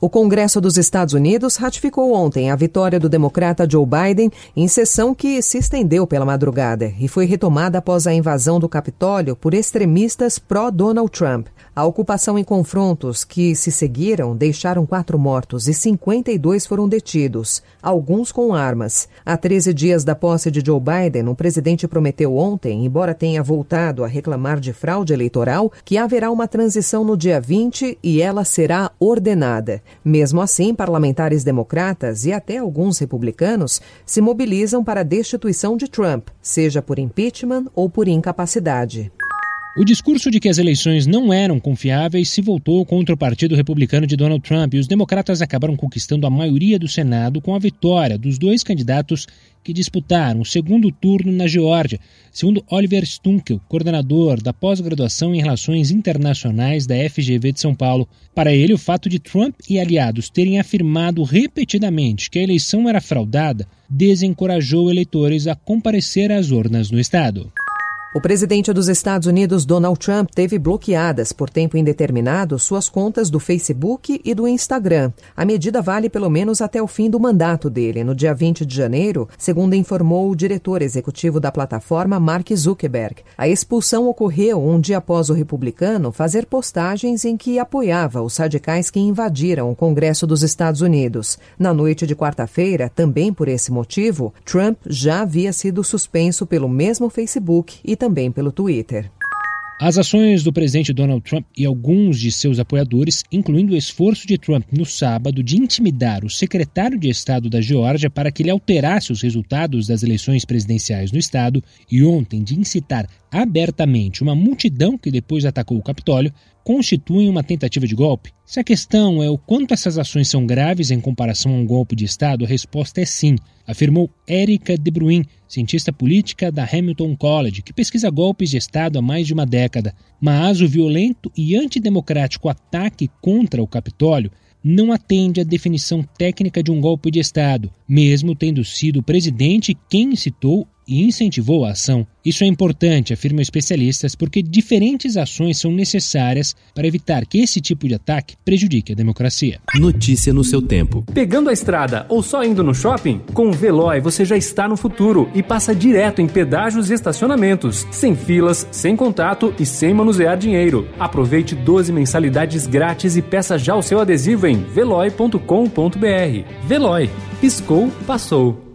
O Congresso dos Estados Unidos ratificou ontem a vitória do democrata Joe Biden em sessão que se estendeu pela madrugada e foi retomada após a invasão do Capitólio por extremistas pró-Donald Trump. A ocupação e confrontos que se seguiram deixaram quatro mortos e 52 foram detidos, alguns com armas. Há 13 dias da posse de Joe Biden, o presidente prometeu ontem, embora tenha voltado a reclamar de fraude eleitoral, que haverá uma transição no dia 20 e ela será ordenada. Mesmo assim, parlamentares democratas e até alguns republicanos se mobilizam para a destituição de Trump, seja por impeachment ou por incapacidade. O discurso de que as eleições não eram confiáveis se voltou contra o Partido Republicano de Donald Trump e os democratas acabaram conquistando a maioria do Senado com a vitória dos dois candidatos que disputaram o segundo turno na Geórgia, segundo Oliver Stunkel, coordenador da pós-graduação em Relações Internacionais da FGV de São Paulo. Para ele, o fato de Trump e aliados terem afirmado repetidamente que a eleição era fraudada desencorajou eleitores a comparecer às urnas no estado. O presidente dos Estados Unidos, Donald Trump, teve bloqueadas por tempo indeterminado suas contas do Facebook e do Instagram. A medida vale pelo menos até o fim do mandato dele, no dia 20 de janeiro, segundo informou o diretor executivo da plataforma, Mark Zuckerberg. A expulsão ocorreu um dia após o republicano fazer postagens em que apoiava os radicais que invadiram o Congresso dos Estados Unidos. Na noite de quarta-feira, também por esse motivo, Trump já havia sido suspenso pelo mesmo Facebook e também pelo Twitter. As ações do presidente Donald Trump e alguns de seus apoiadores, incluindo o esforço de Trump no sábado de intimidar o secretário de Estado da Geórgia para que ele alterasse os resultados das eleições presidenciais no estado e ontem de incitar abertamente uma multidão que depois atacou o Capitólio, constituem uma tentativa de golpe? Se a questão é o quanto essas ações são graves em comparação a um golpe de Estado, a resposta é sim, afirmou Erika De Bruin, cientista política da Hamilton College, que pesquisa golpes de Estado há mais de uma década. Mas o violento e antidemocrático ataque contra o Capitólio não atende à definição técnica de um golpe de Estado, mesmo tendo sido o presidente quem incitou e incentivou a ação. Isso é importante, afirmam especialistas, porque diferentes ações são necessárias para evitar que esse tipo de ataque prejudique a democracia. Notícia no seu tempo. Pegando a estrada ou só indo no shopping? Com o Veloy você já está no futuro e passa direto em pedágios e estacionamentos, sem filas, sem contato e sem manusear dinheiro. Aproveite 12 mensalidades grátis e peça já o seu adesivo em veloy.com.br. Veloy. Piscou, passou.